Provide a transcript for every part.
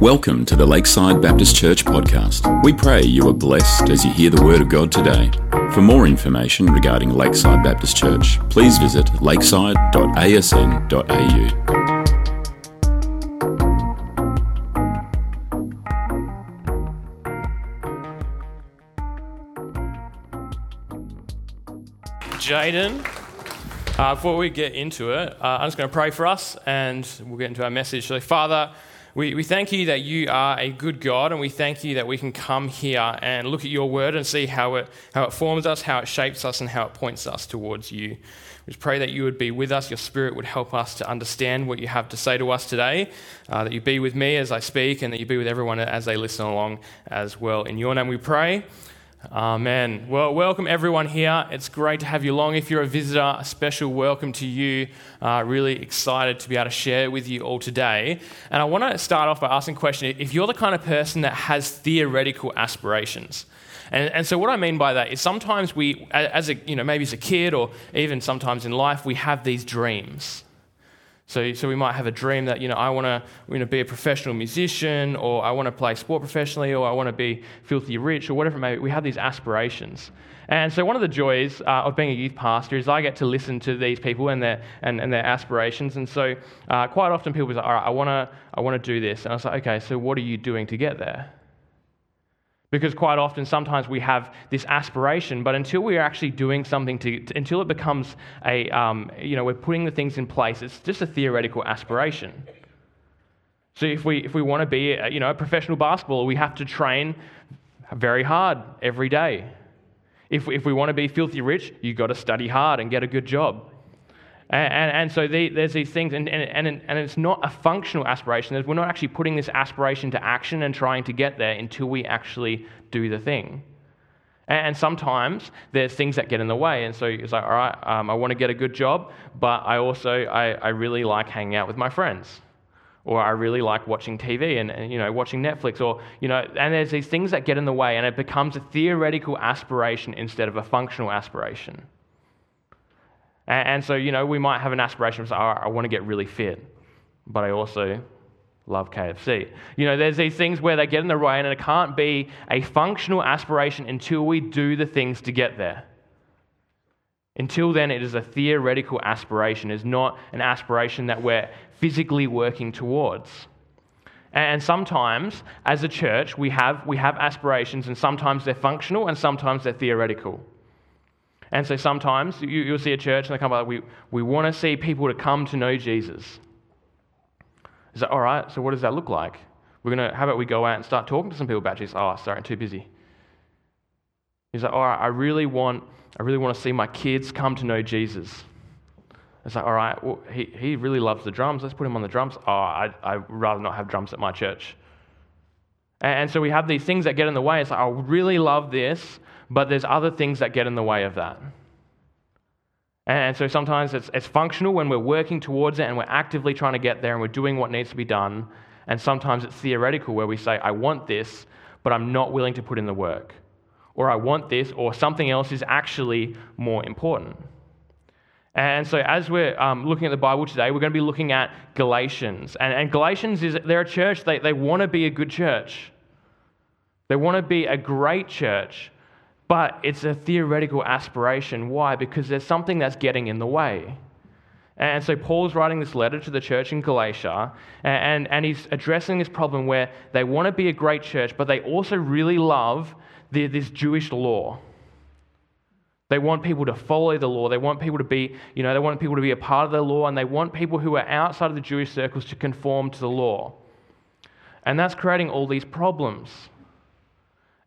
Welcome to the Lakeside Baptist Church podcast. We pray you are blessed as you hear the Word of God today. For more information regarding Lakeside Baptist Church, please visit lakeside.asn.au. Jaden. Uh, before we get into it, uh, I'm just going to pray for us and we'll get into our message. So, Father, we, we thank you that you are a good God, and we thank you that we can come here and look at your word and see how it, how it forms us, how it shapes us, and how it points us towards you. We pray that you would be with us, your spirit would help us to understand what you have to say to us today, uh, that you be with me as I speak, and that you be with everyone as they listen along as well. In your name we pray. Amen. Well, welcome everyone here. It's great to have you along. If you're a visitor, a special welcome to you. Uh, really excited to be able to share with you all today. And I want to start off by asking a question if you're the kind of person that has theoretical aspirations, and, and so what I mean by that is sometimes we, as a, you know, maybe as a kid or even sometimes in life, we have these dreams. So, so we might have a dream that, you know, I want to you know, be a professional musician, or I want to play sport professionally, or I want to be filthy rich, or whatever it may be. We have these aspirations. And so one of the joys uh, of being a youth pastor is I get to listen to these people and their, and, and their aspirations. And so uh, quite often people say, all right, I want to I wanna do this. And I was like, okay, so what are you doing to get there? Because quite often, sometimes we have this aspiration, but until we are actually doing something to, to until it becomes a, um, you know, we're putting the things in place, it's just a theoretical aspiration. So if we, if we want to be, a, you know, a professional basketballer, we have to train very hard every day. If, if we want to be filthy rich, you've got to study hard and get a good job. And, and, and so the, there's these things, and, and, and it's not a functional aspiration. We're not actually putting this aspiration to action and trying to get there until we actually do the thing. And sometimes there's things that get in the way. And so it's like, all right, um, I want to get a good job, but I also, I, I really like hanging out with my friends. Or I really like watching TV and, and, you know, watching Netflix. Or, you know, and there's these things that get in the way and it becomes a theoretical aspiration instead of a functional aspiration. And, and so, you know, we might have an aspiration of, oh, I want to get really fit, but I also love KFC. You know, there's these things where they get in the way, and it can't be a functional aspiration until we do the things to get there. Until then, it is a theoretical aspiration, it's not an aspiration that we're physically working towards. And sometimes, as a church, we have, we have aspirations, and sometimes they're functional and sometimes they're theoretical. And so sometimes you, will see a church and they come like, we, we want to see people to come to know Jesus. Is that all right? So what does that look like? We're gonna how about we go out and start talking to some people about Jesus? Oh, sorry, I'm too busy. He's like, all right, I really want, I really want to see my kids come to know Jesus. It's like, all right, well, he, he really loves the drums. Let's put him on the drums. Oh, I, I'd rather not have drums at my church. And so we have these things that get in the way. It's like, I really love this, but there's other things that get in the way of that. And so sometimes it's, it's functional when we're working towards it and we're actively trying to get there and we're doing what needs to be done. And sometimes it's theoretical where we say, I want this, but I'm not willing to put in the work. Or I want this, or something else is actually more important. And so, as we're um, looking at the Bible today, we're going to be looking at Galatians. And, and Galatians is they're a church, they, they want to be a good church. They want to be a great church, but it's a theoretical aspiration. Why? Because there's something that's getting in the way. And so Paul's writing this letter to the church in Galatia, and, and he's addressing this problem where they want to be a great church, but they also really love the, this Jewish law. They want people to follow the law. They want people to be, you know, they want people to be a part of the law, and they want people who are outside of the Jewish circles to conform to the law. And that's creating all these problems.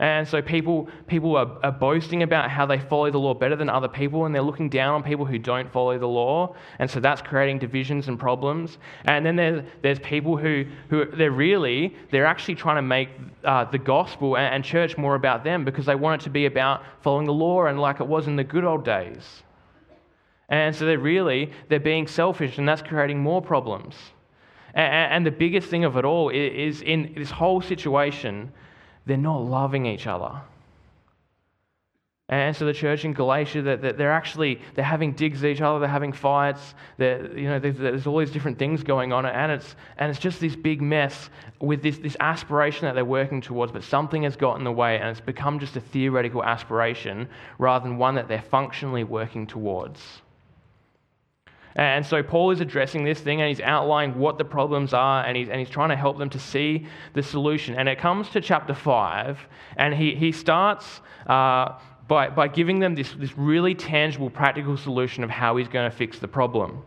And so people, people are, are, boasting about how they follow the law better than other people, and they're looking down on people who don't follow the law. And so that's creating divisions and problems. And then there's, there's people who, who they're really, they're actually trying to make uh, the gospel and, and church more about them because they want it to be about following the law and like it was in the good old days. And so they're really, they're being selfish, and that's creating more problems. And, and the biggest thing of it all is in this whole situation they're not loving each other. And so the church in Galatia, that they're actually they're having digs at each other, they're having fights, they're, you know, there's, all these different things going on, and it's and it's just this big mess with this this aspiration that they're working towards, but something has got in the way, and it's become just a theoretical aspiration rather than one that they're functionally working towards. And so Paul is addressing this thing and he's outlining what the problems are and he's, and he's trying to help them to see the solution. And it comes to chapter 5 and he, he starts uh, by, by giving them this, this really tangible, practical solution of how he's going to fix the problem.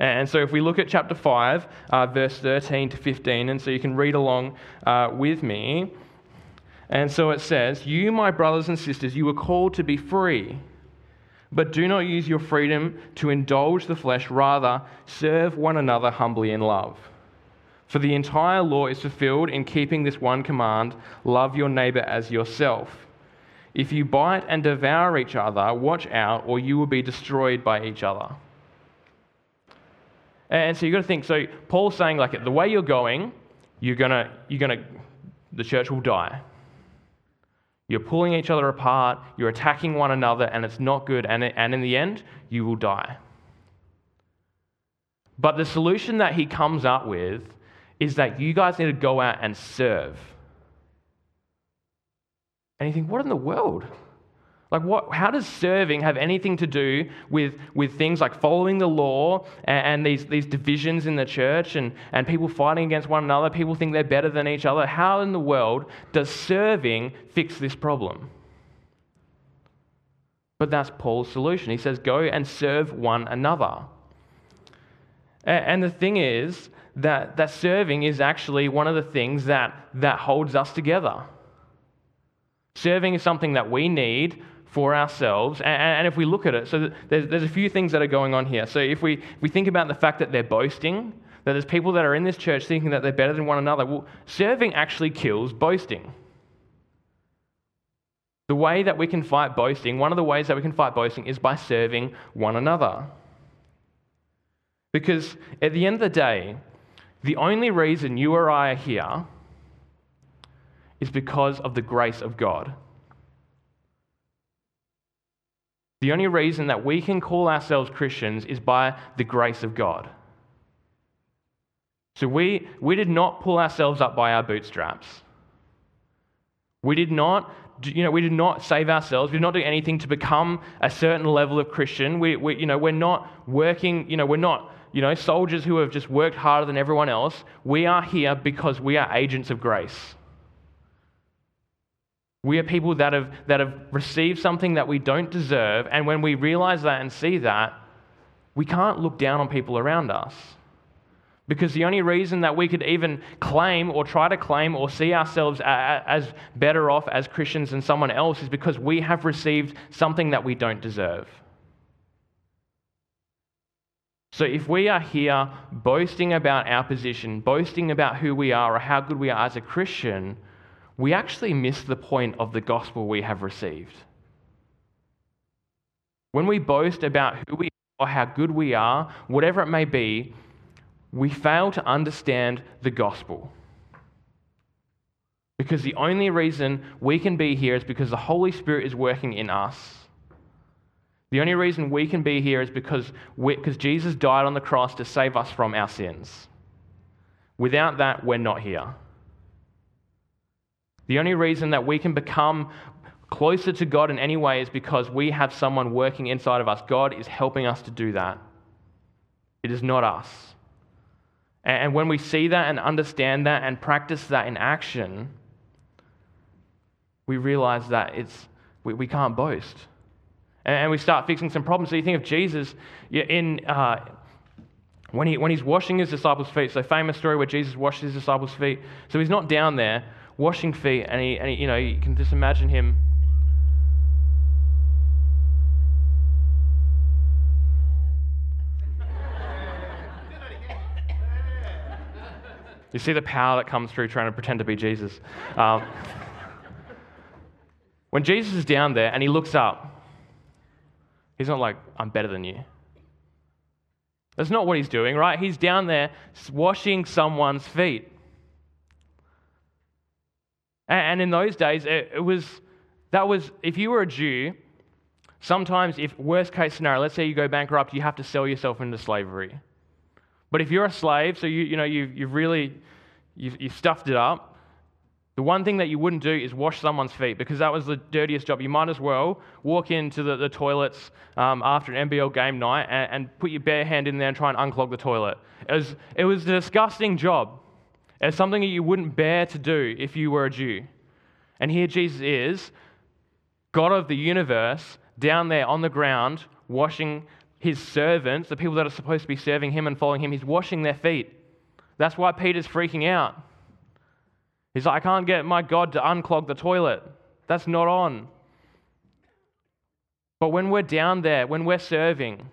And so if we look at chapter 5, uh, verse 13 to 15, and so you can read along uh, with me. And so it says, You, my brothers and sisters, you were called to be free. But do not use your freedom to indulge the flesh, rather, serve one another humbly in love. For the entire law is fulfilled in keeping this one command love your neighbor as yourself. If you bite and devour each other, watch out, or you will be destroyed by each other. And so you've got to think so, Paul's saying, like, the way you're going, you're going to, you're going to, the church will die. You're pulling each other apart, you're attacking one another, and it's not good. And, and in the end, you will die. But the solution that he comes up with is that you guys need to go out and serve. And you think, what in the world? Like, what, how does serving have anything to do with, with things like following the law and, and, these, these divisions in the church and, and people fighting against one another? People think they're better than each other. How in the world does serving fix this problem? But that's Paul's solution. He says, go and serve one another. And, and the thing is that, that serving is actually one of the things that, that holds us together. Serving is something that we need for ourselves. And, and if we look at it, so there's, there's a few things that are going on here. So if we, if we think about the fact that they're boasting, that there's people that are in this church thinking that they're better than one another, well, serving actually kills boasting. The way that we can fight boasting, one of the ways that we can fight boasting is by serving one another. Because at the end of the day, the only reason you or I are here is because of the grace of God. The only reason that we can call ourselves Christians is by the grace of God. So we, we did not pull ourselves up by our bootstraps. We did not, you know, we did not save ourselves. We did not do anything to become a certain level of Christian. We, we, you know, we're not working, you know, we're not, you know, soldiers who have just worked harder than everyone else. We are here because we are agents of grace. We are people that have, that have received something that we don't deserve, and when we realize that and see that, we can't look down on people around us. Because the only reason that we could even claim or try to claim or see ourselves as better off as Christians than someone else is because we have received something that we don't deserve. So if we are here boasting about our position, boasting about who we are or how good we are as a Christian, we actually miss the point of the gospel we have received. When we boast about who we are, or how good we are, whatever it may be, we fail to understand the gospel. Because the only reason we can be here is because the Holy Spirit is working in us. The only reason we can be here is because, because Jesus died on the cross to save us from our sins. Without that, we're not here. The only reason that we can become closer to God in any way is because we have someone working inside of us. God is helping us to do that. It is not us. And when we see that and understand that and practice that in action, we realize that it's, we, we can't boast. And we start fixing some problems. So you think of Jesus in, uh, when, he, when he's washing his disciples' feet. So, famous story where Jesus washes his disciples' feet. So he's not down there washing feet, and he, and he, you know, you can just imagine him. You see the power that comes through trying to pretend to be Jesus. Um, when Jesus is down there and he looks up, he's not like, I'm better than you. That's not what he's doing, right? He's down there washing someone's feet. And in those days, it, was, That was, if you were a Jew, sometimes, if worst case scenario, let's say you go bankrupt, you have to sell yourself into slavery. But if you're a slave, so you, you know, you've, you've really, you've, you've stuffed it up, the one thing that you wouldn't do is wash someone's feet because that was the dirtiest job. You might as well walk into the, the toilets um, after an NBL game night and, and, put your bare hand in there and try and unclog the toilet. It was, it was a disgusting job. It's something that you wouldn't bear to do if you were a Jew. And here Jesus is, God of the universe, down there on the ground, washing his servants, the people that are supposed to be serving him and following him, he's washing their feet. That's why Peter's freaking out. He's like, I can't get my God to unclog the toilet. That's not on. But when we're down there, when we're serving,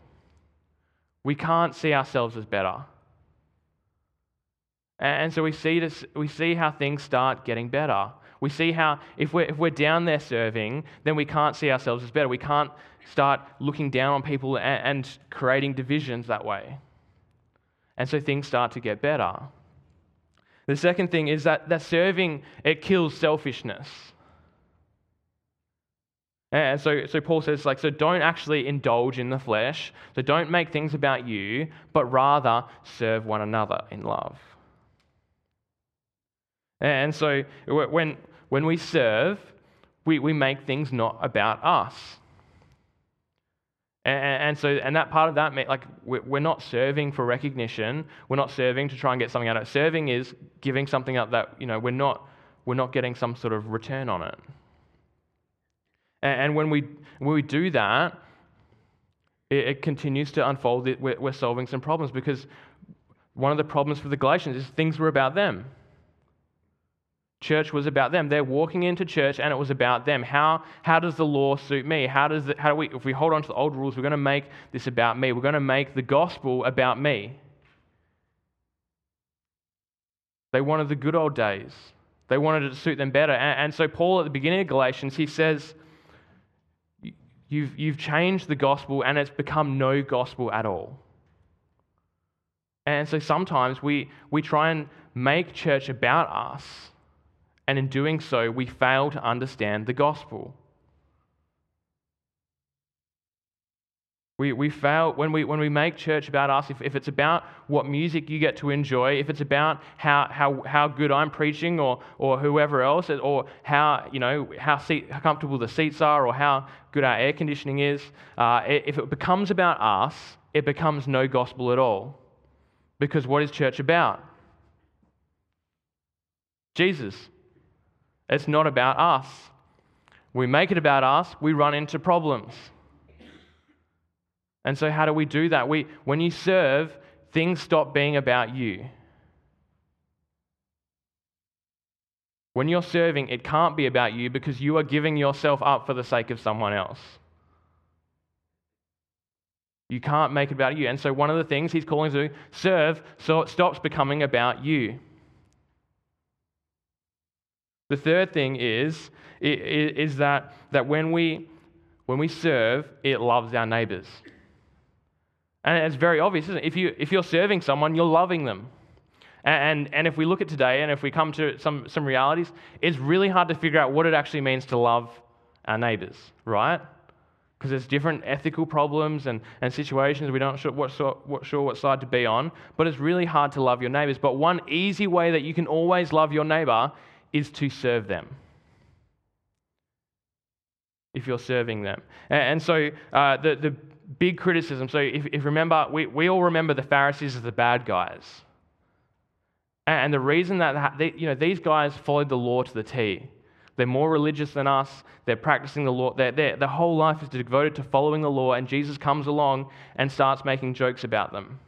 we can't see ourselves as better. And so we see, this, we see how things start getting better. We see how, if we're, if we're down there serving, then we can't see ourselves as better. We can't start looking down on people and, and creating divisions that way. And so things start to get better. The second thing is that, that serving, it kills selfishness. And so, so Paul says, like, so don't actually indulge in the flesh. So don't make things about you, but rather serve one another in love. And so when, when we serve, we, we make things not about us. And, and, so, and that part of that, like, we're not serving for recognition. We're not serving to try and get something out of it. Serving is giving something up that, you know, we're not, we're not getting some sort of return on it. And, and when, we, when we do that, it, it continues to unfold. We're, we're solving some problems because one of the problems for the Galatians is things were about them. Church was about them. They're walking into church and it was about them. How, how does the law suit me? How does it, how do we, if we hold on to the old rules, we're going to make this about me. We're going to make the gospel about me. They wanted the good old days. They wanted it to suit them better. And, and so, Paul, at the beginning of Galatians, he says, you've, you've changed the gospel and it's become no gospel at all. And so sometimes we, we try and make church about us and in doing so, we fail to understand the gospel. We, we fail when we, when we make church about us, if, if it's about what music you get to enjoy, if it's about how, how, how good I'm preaching or, or whoever else, or how, you know, how, seat, how comfortable the seats are or how good our air conditioning is, uh, if it becomes about us, it becomes no gospel at all. Because what is church about? Jesus. It's not about us. We make it about us, we run into problems. And so, how do we do that? We, when you serve, things stop being about you. When you're serving, it can't be about you because you are giving yourself up for the sake of someone else. You can't make it about you. And so, one of the things he's calling to do, serve, so it stops becoming about you. The third thing is, is that, that when, we, when we serve, it loves our neighbors. And it's very obvious, isn't it? If, you, if you're serving someone, you're loving them. And, and if we look at today and if we come to some, some realities, it's really hard to figure out what it actually means to love our neighbors, right? Because there's different ethical problems and, and situations we don't sure what, what, sure what side to be on. But it's really hard to love your neighbors. But one easy way that you can always love your neighbor is to serve them. If you're serving them. And, so uh, the, the big criticism so if, if remember, we, we all remember the Pharisees as the bad guys. And the reason that they, you know, these guys followed the law to the T. They're more religious than us. They're practicing the law. They're, they're, their whole life is devoted to following the law, and Jesus comes along and starts making jokes about them.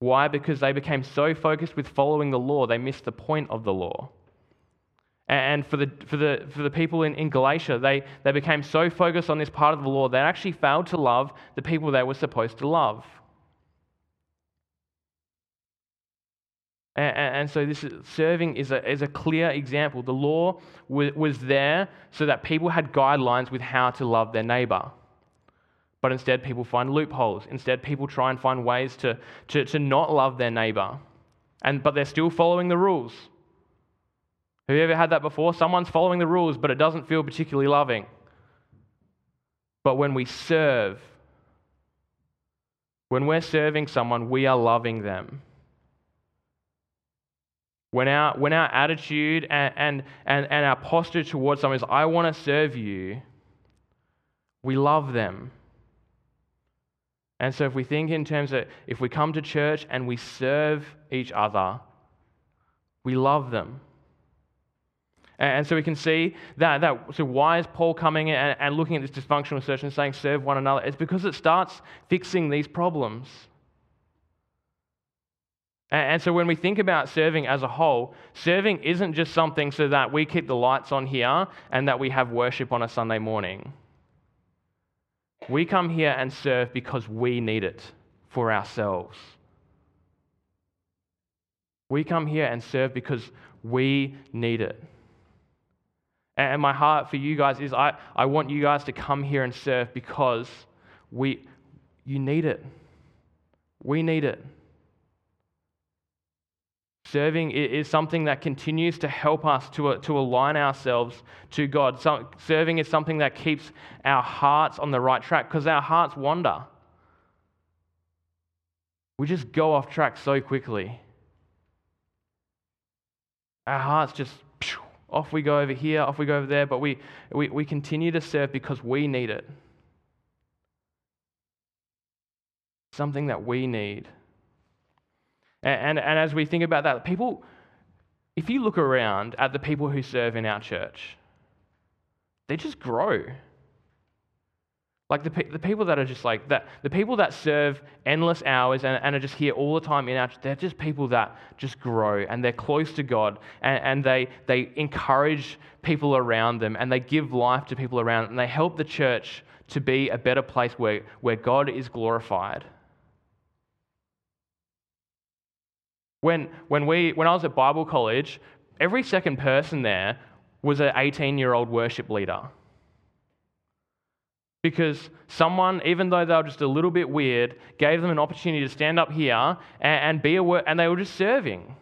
Why? Because they became so focused with following the law, they missed the point of the law. And for the, for the, for the people in, in Galatia, they, they became so focused on this part of the law, they actually failed to love the people they were supposed to love. And, and, so this is, serving is a, is a clear example. The law was, was there so that people had guidelines with how to love their neighbor. But instead, people find loopholes. Instead, people try and find ways to, to, to not love their neighbor. And, but they're still following the rules. Have you ever had that before? Someone's following the rules, but it doesn't feel particularly loving. But when we serve, when we're serving someone, we are loving them. When our, when our attitude and, and, and, and our posture towards someone is, I want to serve you, we love them. And so, if we think in terms of if we come to church and we serve each other, we love them. And so we can see that, that so why is Paul coming in and, looking at this dysfunctional church and saying serve one another? It's because it starts fixing these problems. And so when we think about serving as a whole, serving isn't just something so that we keep the lights on here and that we have worship on a Sunday morning. We come here and serve because we need it for ourselves. We come here and serve because we need it. And my heart for you guys is I, I want you guys to come here and serve because we, you need it. We need it. Serving is something that continues to help us to, uh, to align ourselves to God. So, serving is something that keeps our hearts on the right track because our hearts wander. We just go off track so quickly. Our hearts just off we go over here, off we go over there, but we, we, we continue to serve because we need it. Something that we need. And, and, and as we think about that, people, if you look around at the people who serve in our church, they just grow. Like the, the people that are just like that, the people that serve endless hours and, and are just here all the time in our, they're just people that just grow and they're close to God and, and they, they encourage people around them and they give life to people around them and they help the church to be a better place where, where God is glorified. When, when, we, when I was at Bible college, every second person there was an 18 year old worship leader. Because someone, even though they were just a little bit weird, gave them an opportunity to stand up here and, and be a and they were just serving.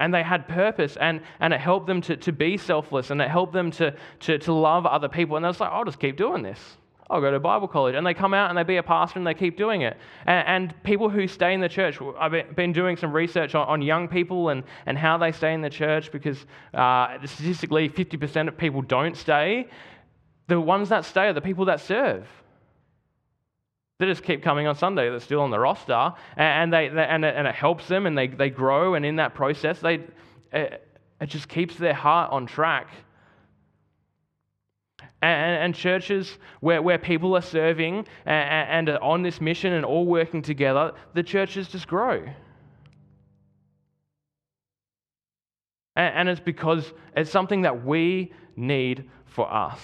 And they had purpose, and, and it helped them to, to be selfless, and it helped them to, to, to love other people. And they was like, I'll just keep doing this. I'll go to Bible college. And they come out and they be a pastor and they keep doing it. And, and people who stay in the church, I've been doing some research on, on, young people and, and how they stay in the church because uh, statistically 50% of people don't stay the ones that stay are the people that serve. They just keep coming on Sunday. They're still on the roster, and they, they and, it, and it helps them, and they, they grow. And in that process, they it, it just keeps their heart on track. And, and, churches where, where people are serving and, and are on this mission and all working together, the churches just grow. And, and it's because it's something that we need for us.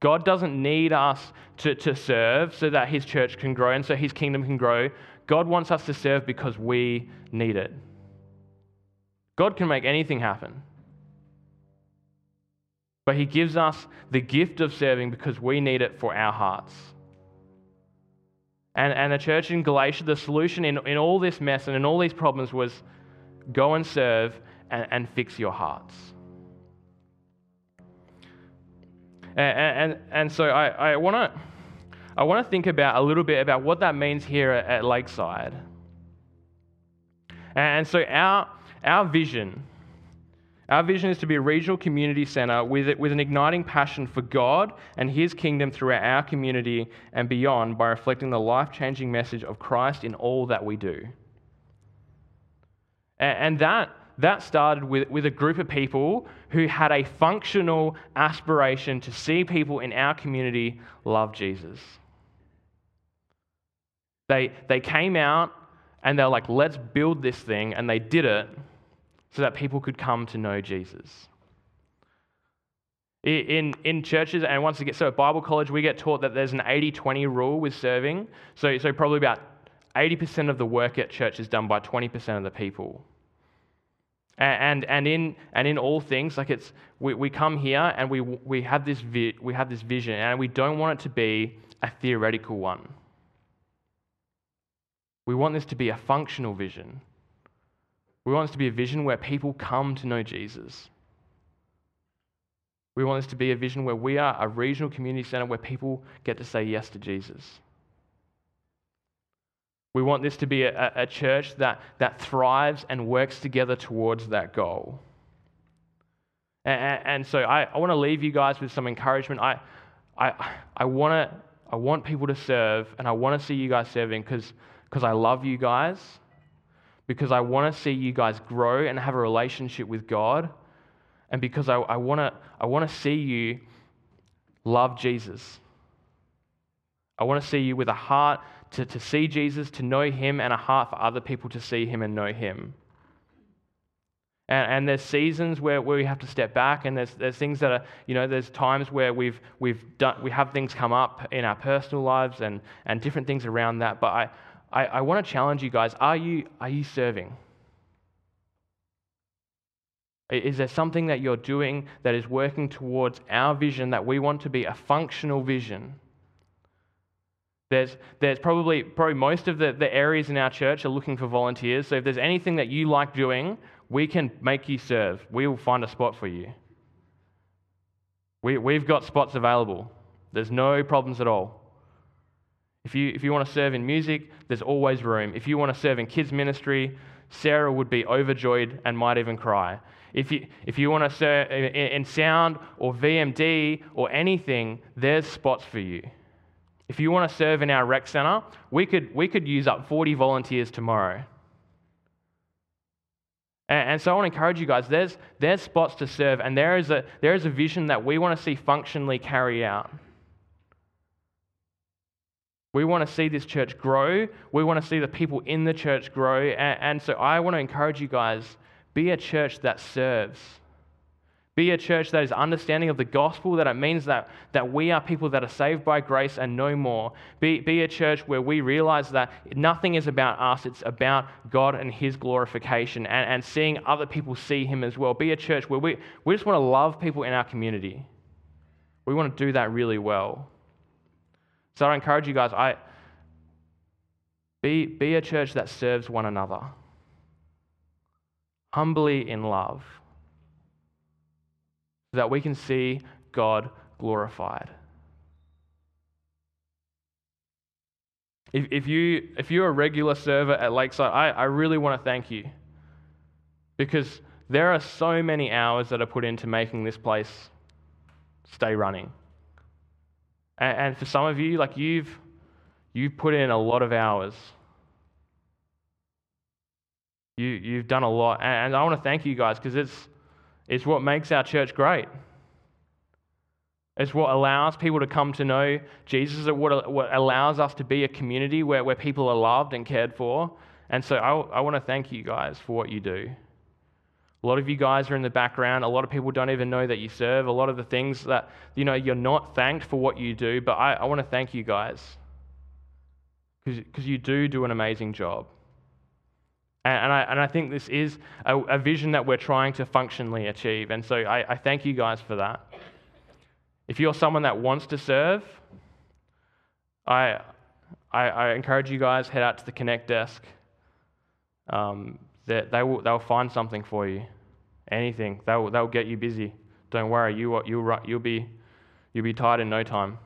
God doesn't need us to, to serve so that his church can grow and so his kingdom can grow. God wants us to serve because we need it. God can make anything happen. But he gives us the gift of serving because we need it for our hearts. And, and the church in Galatia, the solution in, in all this mess and in all these problems was go and serve and, and fix your hearts. And, and, and so I, I want to I want to think about a little bit about what that means here at, at Lakeside. And so our, our vision, our vision is to be a regional community centre with, with an igniting passion for God and His kingdom throughout our community and beyond by reflecting the life changing message of Christ in all that we do. And, that that started with, with a group of people who had a functional aspiration to see people in our community love Jesus. They, they came out and they were like, let's build this thing, and they did it so that people could come to know Jesus. In, in churches, and once again, so at Bible college, we get taught that there's an 80 20 rule with serving. So, so probably about 80% of the work at church is done by 20% of the people. And, and, in, and in all things, like it's, we, we come here and we, we, have this vi- we have this vision, and we don't want it to be a theoretical one. We want this to be a functional vision. We want this to be a vision where people come to know Jesus. We want this to be a vision where we are a regional community center where people get to say yes to Jesus. We want this to be a, a church that, that thrives and works together towards that goal. And, and so I, I want to leave you guys with some encouragement. I, I, I, wanna, I want people to serve, and I want to see you guys serving because I love you guys, because I want to see you guys grow and have a relationship with God, and because I, I want to I wanna see you love Jesus. I want to see you with a heart to, to see Jesus, to know him, and a heart for other people to see him and know him. And, and, there's seasons where, where we have to step back, and there's, there's things that are, you know, there's times where we've, we've done, we have things come up in our personal lives and, and different things around that. But I, I, I want to challenge you guys are you, are you serving? Is there something that you're doing that is working towards our vision that we want to be a functional vision? There's, there's probably, probably most of the, the areas in our church are looking for volunteers. So if there's anything that you like doing, we can make you serve. We will find a spot for you. We, we've got spots available. There's no problems at all. If you, if you want to serve in music, there's always room. If you want to serve in kids' ministry, Sarah would be overjoyed and might even cry. If you, if you want to serve in sound or VMD or anything, there's spots for you. If you want to serve in our rec center, we could, we could use up 40 volunteers tomorrow. And, so I want to encourage you guys there's, there's spots to serve, and there is, a, there is a vision that we want to see functionally carry out. We want to see this church grow. We want to see the people in the church grow. And, and so I want to encourage you guys be a church that serves. Be a church that is understanding of the gospel, that it means that, that we are people that are saved by grace and no more. Be, be a church where we realize that nothing is about us, it's about God and His glorification and, and seeing other people see Him as well. Be a church where we, we just want to love people in our community. We want to do that really well. So I encourage you guys, I, be, be a church that serves one another, humbly in love so that we can see God glorified. If, if, you, if you're a regular server at Lakeside, I, I really want to thank you because there are so many hours that are put into making this place stay running. And, and for some of you, like you've, you've put in a lot of hours. You, you've done a lot. And, and I want to thank you guys because it's, it's what makes our church great. It's what allows people to come to know Jesus. It's what, what allows us to be a community where, where people are loved and cared for. And so I, I want to thank you guys for what you do. A lot of you guys are in the background. A lot of people don't even know that you serve. A lot of the things that, you know, you're not thanked for what you do. But I, I want to thank you guys because you do do an amazing job. And I, and I think this is a, a, vision that we're trying to functionally achieve. And so I, I thank you guys for that. If you're someone that wants to serve, I, I, I encourage you guys head out to the Connect desk. Um, they, they, will, they'll find something for you, anything. They'll, they'll get you busy. Don't worry, you, you'll, you'll, be, you'll be tired in no time.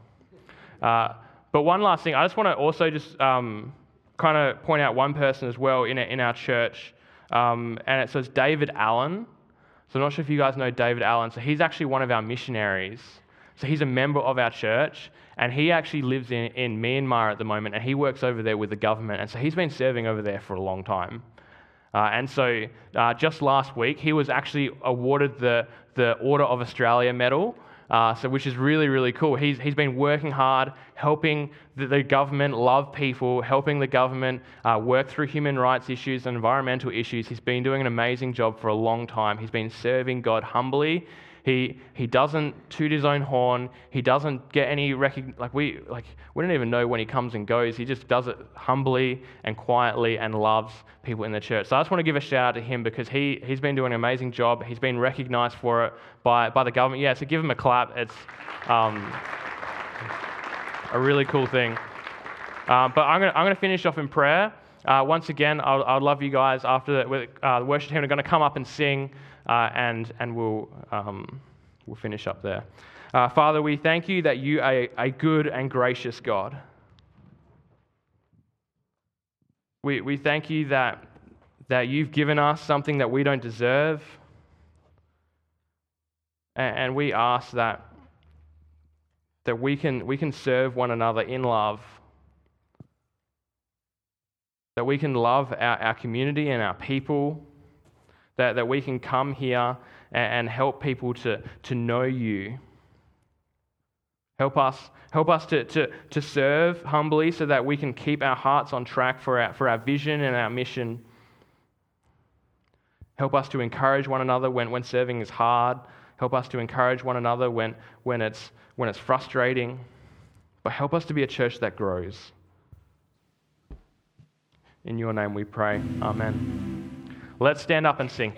Uh, but one last thing, I just want to also just um, kind of point out one person as well in, in our church, um, and it says David Allen. So I'm not sure if you guys know David Allen. So he's actually one of our missionaries. So he's a member of our church, and he actually lives in, in Myanmar at the moment, and he works over there with the government. And so he's been serving over there for a long time. Uh, and so uh, just last week, he was actually awarded the, the Order of Australia medal uh, so which is really, really cool. He's, he's been working hard, helping the, the government love people, helping the government uh, work through human rights issues and environmental issues. He's been doing an amazing job for a long time. He's been serving God humbly he, he doesn't toot his own horn. He doesn't get any recognition. Like we, like, we don't even know when he comes and goes. He just does it humbly and quietly and loves people in the church. So I just want to give a shout out to him because he, he's been doing an amazing job. He's been recognized for it by, by the government. Yeah, so give him a clap. It's um, a really cool thing. Um, but I'm going to I'm gonna finish off in prayer. Uh, once again, I would love you guys after the, uh, worship team are going to come up and sing and, and we'll, um, we'll finish up there. Uh, Father, we thank you that you are a good and gracious God. We, we thank you that, that you've given us something that we don't deserve. And, and we ask that, that we, can, we can serve one another in love. That we can love our, our community and our people. That, that we can come here and, and help people to, to know you. Help us, help us to, to, to serve humbly so that we can keep our hearts on track for our, for our vision and our mission. Help us to encourage one another when, when serving is hard. Help us to encourage one another when, when, it's, when it's frustrating. But help us to be a church that grows. In your name we pray. Amen. Let's stand up and sing.